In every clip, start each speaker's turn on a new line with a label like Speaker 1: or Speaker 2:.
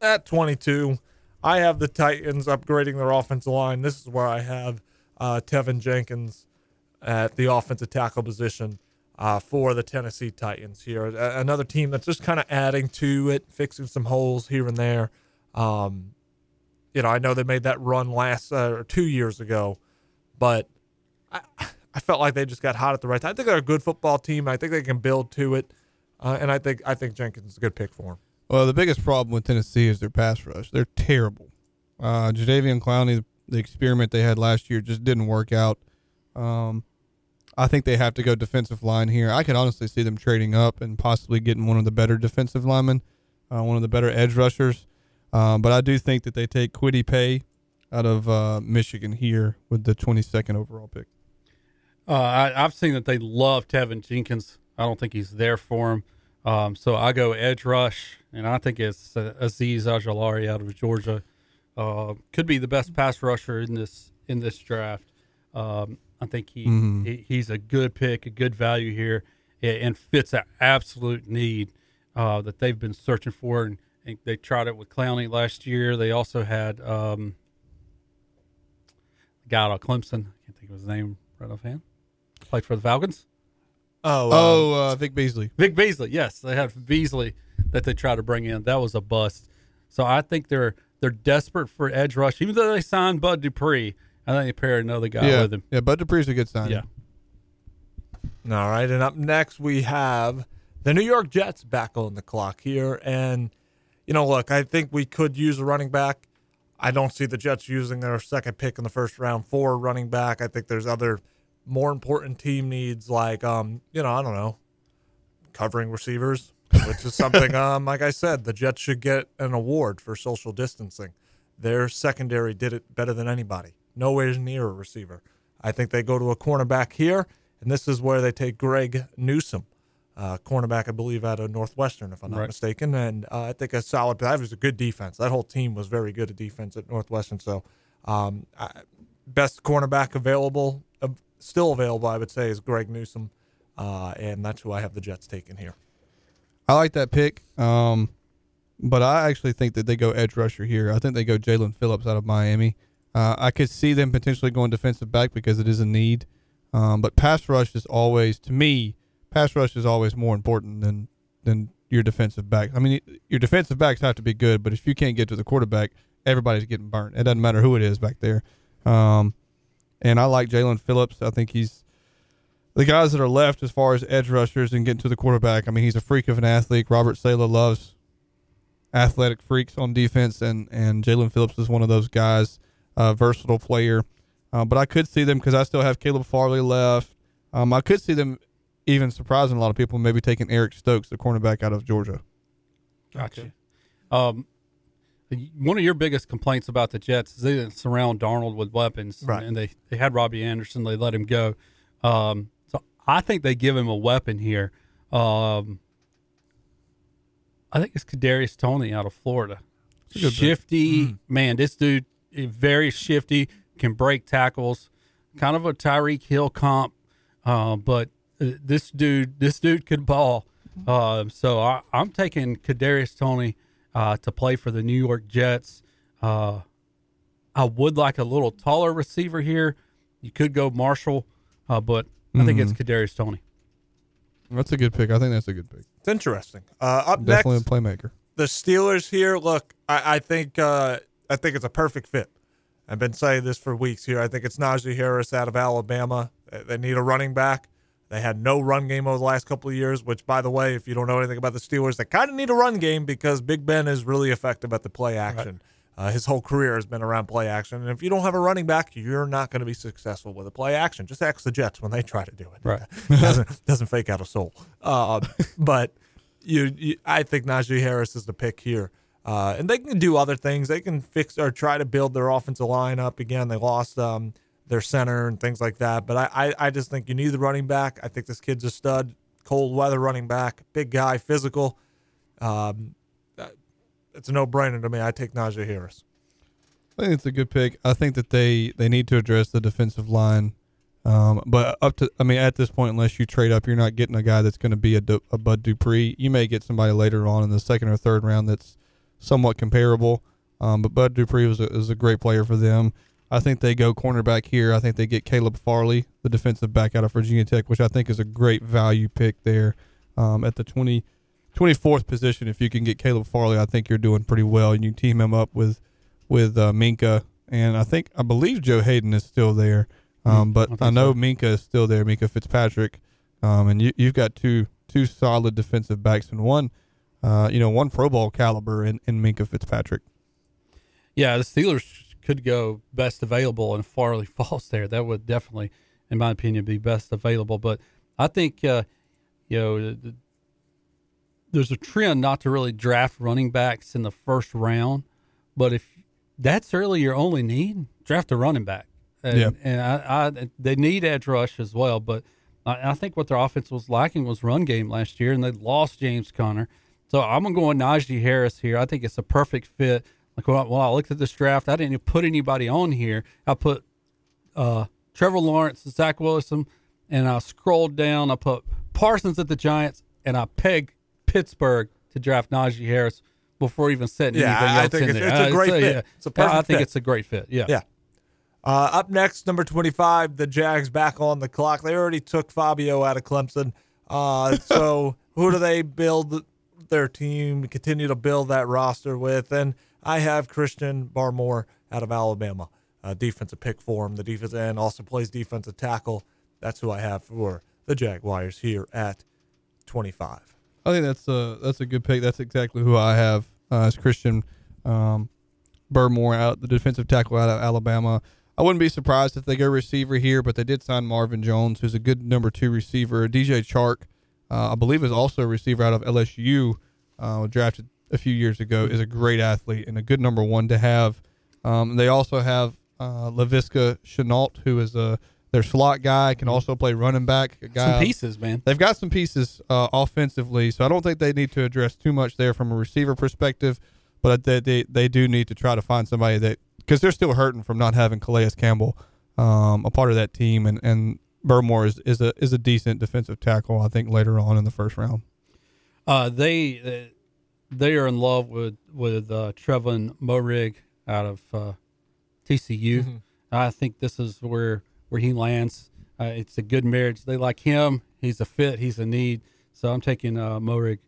Speaker 1: at 22, I have the Titans upgrading their offensive line. This is where I have uh, Teven Jenkins at the offensive tackle position uh, for the Tennessee Titans here. A- another team that's just kind of adding to it, fixing some holes here and there. Um, you know, I know they made that run last uh, or two years ago, but I, I felt like they just got hot at the right time. I think they're a good football team. I think they can build to it, uh, and I think I think Jenkins is a good pick for them.
Speaker 2: Well, the biggest problem with Tennessee is their pass rush. They're terrible. Uh, Jadeveon Clowney, the experiment they had last year just didn't work out. Um, I think they have to go defensive line here. I could honestly see them trading up and possibly getting one of the better defensive linemen, uh, one of the better edge rushers. Um, but I do think that they take Kwity Paye out of uh, Michigan here with the 22nd overall pick.
Speaker 3: Uh, I, I've seen that they love Teven Jenkins. I don't think he's there for him. Um, so I go edge rush, and I think it's uh, Azeez Ojulari out of Georgia. Uh, could be the best pass rusher in this in this draft. Um, I think he,
Speaker 2: Mhm.
Speaker 3: he he's a good pick, a good value here, and fits an absolute need uh, that they've been searching for. And, and they tried it with Clowney last year. They also had um, a guy out of Clemson. I can't think of his name right offhand. Played for the Falcons.
Speaker 1: Oh,
Speaker 2: Oh, uh, Vic Beasley.
Speaker 3: Vic Beasley, yes, they had Beasley that they tried to bring in. That was a bust. So I think they're they're desperate for edge rush. Even though they signed Bud Dupree, I think they paired another guy
Speaker 2: yeah,
Speaker 3: with him.
Speaker 2: yeah. Bud Dupree's a good sign.
Speaker 3: Yeah.
Speaker 1: All right, and up next we have the New York Jets back on the clock here, and you know, look, I think we could use a running back. I don't see the Jets using their second pick in the first round for running back. I think there's other more important team needs, like um, you know, I don't know, covering receivers, which is something um, like I said, the Jets should get an award for social distancing. Their secondary did it better than anybody. Nowhere near a receiver. I think they go to a cornerback here, and this is where they take Greg Newsome, uh, cornerback, I believe, out of Northwestern, if I'm not
Speaker 3: Right.
Speaker 1: mistaken. And uh, I think a solid. That was a good defense. That whole team was very good at defense at Northwestern. So, um, I, best cornerback available, still available, I would say, is Greg Newsome, uh, and that's who I have the Jets taking here.
Speaker 2: I like that pick. Um, but I actually think that they go edge rusher here. I think they go Jaelan Phillips out of Miami. Uh, I could see them potentially going defensive back because it is a need. Um, but pass rush is always, to me, pass rush is always more important than than your defensive back. I mean, your defensive backs have to be good, but if you can't get to the quarterback, everybody's getting burnt. It doesn't matter who it is back there. Um, and I like Jaelan Phillips. I think he's the guys that are left as far as edge rushers and getting to the quarterback. I mean, he's a freak of an athlete. Robert Saleh loves athletic freaks on defense, and and Jaelan Phillips is one of those guys, uh, versatile player. Uh, but I could see them because I still have Caleb Farley left. Um, I could see them even surprising a lot of people, maybe taking Eric Stokes, the cornerback out of Georgia.
Speaker 3: Gotcha. Um, one of your biggest complaints about the Jets is they didn't surround Darnold with weapons,
Speaker 1: Right.
Speaker 3: and they they had Robbie Anderson. They let him go. Um, so I think they give him a weapon here. Um, I think it's Kadarius Toney out of Florida.
Speaker 2: a good pick.
Speaker 3: Shifty man, this dude is very shifty, can break tackles, kind of a Tyreek Hill comp, uh, but uh, this dude, this dude could ball. Uh, so I, I'm taking Kadarius Toney uh, to play for the New York Jets. Uh, I would like a little taller receiver here. You could go Marshall, uh, but I think it's Kadarius Toney.
Speaker 2: That's a good pick. I think that's a good pick.
Speaker 1: It's interesting. Uh, up
Speaker 2: Definitely
Speaker 1: next,
Speaker 2: a playmaker.
Speaker 1: the Steelers here. Look, I, I think uh, I think it's a perfect fit. I've been saying this for weeks here. I think it's Najee Harris out of Alabama. They, they need a running back. They had no run game over the last couple of years. Which, by the way, if you don't know anything about the Steelers, they kind of need a run game because Big Ben is really effective at the play action. Uh, his whole career has been around play action, and if you don't have a running back, you're not going to be successful with a play action. Just ask the Jets when they try to do it.
Speaker 3: Right.
Speaker 1: doesn't doesn't fake out a soul. Uh, but you, you, I think Najee Harris is the pick here, uh, and they can do other things. They can fix or try to build their offensive line up again. They lost um, their center and things like that. But I, I, I just think you need the running back. I think this kid's a stud, cold weather running back, big guy, physical. Um, it's a no brainer to me. I take Najee Harris.
Speaker 2: I think it's a good pick. I think that they they need to address the defensive line. Um, but up to, I mean, at this point, unless you trade up, you're not getting a guy that's going to be a, a Bud Dupree. You may get somebody later on in the second or third round that's somewhat comparable. Um, but Bud Dupree was a, was a great player for them. I think they go cornerback here. I think they get Caleb Farley, the defensive back out of Virginia Tech, which I think is a great value pick there um, at the 20, 24th position. If you can get Caleb Farley, I think you're doing pretty well. And you team him up with with uh, Minkah, and I think I believe Joe Haden is still there. Um,
Speaker 3: Mm,
Speaker 2: but
Speaker 3: I
Speaker 2: I, know
Speaker 3: so.
Speaker 2: Minkah is still there, Minkah Fitzpatrick, um, and you, you've got two two solid defensive backs and one, uh, you know, one Pro Bowl caliber in, in Minkah Fitzpatrick.
Speaker 3: Yeah, the Steelers could go best available and Farley falls there. That would definitely, in my opinion, be best available. But I think, uh, you know, the, the- there's a trend not to really draft running backs in the first round. But if that's really your only need, draft a running back. And,
Speaker 2: Yeah.
Speaker 3: and I, I, they need edge rush as well. But I, I think what their offense was lacking was run game last year, and they lost James Conner. So I'm gonna go with Najee Harris here. I think it's a perfect fit. Like when I, I looked at this draft, I didn't even put anybody on here. I put uh, Trevor Lawrence, and Zach Wilson, and I scrolled down. I put Parsons at the Giants, and I pegged Pittsburgh to draft Najee Harris before even setting
Speaker 1: Yeah,
Speaker 3: anything
Speaker 1: I
Speaker 3: else
Speaker 1: think
Speaker 3: in
Speaker 1: it's-
Speaker 3: there.
Speaker 1: it's a
Speaker 3: Uh,
Speaker 1: great fit.
Speaker 3: yeah.
Speaker 1: It's a
Speaker 3: Yeah, I think
Speaker 1: fit.
Speaker 3: it's a great fit. Yeah.
Speaker 1: Yeah. Uh, up next, number 25, the Jags back on the clock. They already took Fabio out of Clemson. Uh, so who do they build their team, continue to build that roster with? And I have Christian Barmore out of Alabama, uh, defensive pick for him. The defensive end also plays defensive tackle. That's who I have for the Jaguars here at 25.
Speaker 2: I think that's a that's a good pick. That's exactly who I have uh, as Christian um, out the defensive tackle out of Alabama. I wouldn't be surprised if they go receiver here, but they did sign Marvin Jones, who's a good number two receiver. DJ Chark, uh, I believe, is also a receiver out of LSU, uh, drafted a few years ago. Is a great athlete and a good number one to have. Um, they also have uh, Laviska Shenault, who is a their slot guy, can also play running back. A guy
Speaker 3: Some pieces, man.
Speaker 2: They've got some pieces uh, offensively, so I don't think they need to address too much there from a receiver perspective. But they they, they do need to try to find somebody that because they're still hurting from not having Calais Campbell um, a part of that team, and and Burmore is, is a is a decent defensive tackle. I think later on in the first round.
Speaker 3: Uh, they uh, they are in love with with uh, Trevon Moehrig out of uh, TCU.
Speaker 1: Mm-hmm.
Speaker 3: I think this is where where he lands. Uh, it's a good marriage. They like him. He's a fit. He's a need. So I'm taking uh, Morig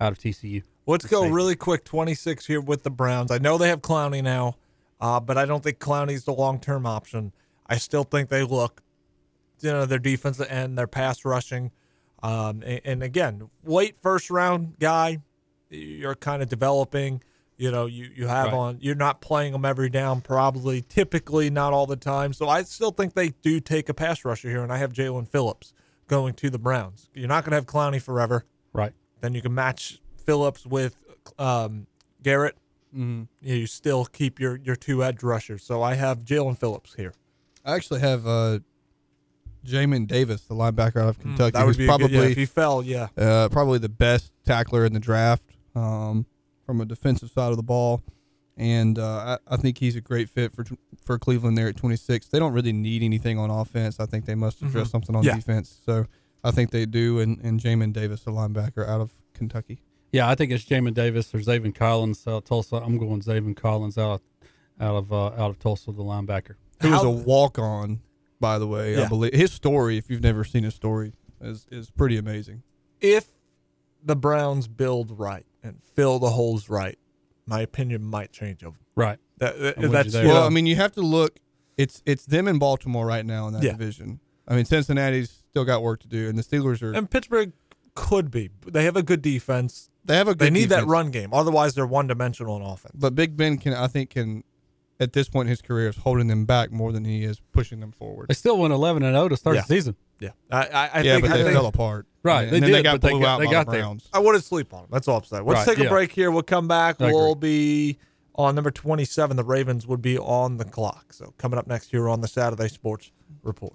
Speaker 3: out of TCU.
Speaker 1: Let's go
Speaker 3: safety.
Speaker 1: really quick. 26 here with the Browns. I know they have Clowney now, uh, but I don't think Clowney's the long term option. I still think they look, you know, their defensive end, their pass rushing. Um, and, and again, late first round guy, you're kind of developing. You know, you, you have
Speaker 3: Right.
Speaker 1: on, you're not playing them every down, probably, typically, not all the time. So I still think they do take a pass rusher here, and I have Jaelan Phillips going to the Browns. You're not going to have Clowney forever.
Speaker 3: Right.
Speaker 1: Then you can match Phillips with um, Garrett.
Speaker 2: Mm-hmm.
Speaker 1: You still keep your, your two edge rushers. So I have Jaelan Phillips here.
Speaker 2: I actually have uh, Jamin Davis, the linebacker out of Kentucky,
Speaker 1: Hmm, that would be
Speaker 2: probably
Speaker 1: good, yeah, if he fell. Yeah,
Speaker 2: uh, probably the best tackler in the draft um, from a defensive side of the ball. And uh, I, I think he's a great fit for for Cleveland there at 26. They don't really need anything on offense. I think they must address
Speaker 1: Mhm.
Speaker 2: something on
Speaker 1: Yeah.
Speaker 2: defense. So I think they do. And, and Jamin Davis, the linebacker out of Kentucky.
Speaker 3: Yeah, I think it's Jamin Davis or Zaven Collins out of Tulsa. I'm going Zaven Collins out out of uh, out of Tulsa, the linebacker.
Speaker 2: Who was a walk on, by the way. I believe his story, if you've never seen his story, is, is pretty amazing.
Speaker 1: if the Browns build right and fill the holes right, my opinion might change of
Speaker 3: Right.
Speaker 1: that. that-
Speaker 3: I'm with
Speaker 1: that's
Speaker 3: you there.
Speaker 2: Well, I mean, you have to look. It's it's them in Baltimore right now in that
Speaker 1: Yeah.
Speaker 2: division. I mean, Cincinnati's still got work to do, and the Steelers are.
Speaker 1: and Pittsburgh could be. They have a good defense.
Speaker 2: They have a good.
Speaker 1: They need that
Speaker 2: defense,
Speaker 1: run game. Otherwise, they're one dimensional in offense.
Speaker 2: But Big Ben can, I think, can at this point in his career is holding them back more than he is pushing them forward.
Speaker 3: They still went 11 and 0 to start
Speaker 1: Yeah.
Speaker 3: the season.
Speaker 1: Yeah, I, I, I
Speaker 2: yeah,
Speaker 1: think,
Speaker 2: but
Speaker 1: I,
Speaker 2: they
Speaker 1: think
Speaker 2: fell apart.
Speaker 3: Right,
Speaker 2: And,
Speaker 3: they
Speaker 2: then
Speaker 3: did,
Speaker 2: they got
Speaker 3: but they
Speaker 2: blew
Speaker 3: got-
Speaker 2: out
Speaker 3: they got
Speaker 2: the
Speaker 3: there.
Speaker 2: Browns.
Speaker 1: I wouldn't sleep on them. That's all I'm saying. Let's
Speaker 3: Right,
Speaker 1: take a
Speaker 3: yeah.
Speaker 1: break here. We'll come back.
Speaker 3: I.
Speaker 1: We'll be on number 27. The Ravens would be on the clock. So coming up next here on the Saturday Sports Report.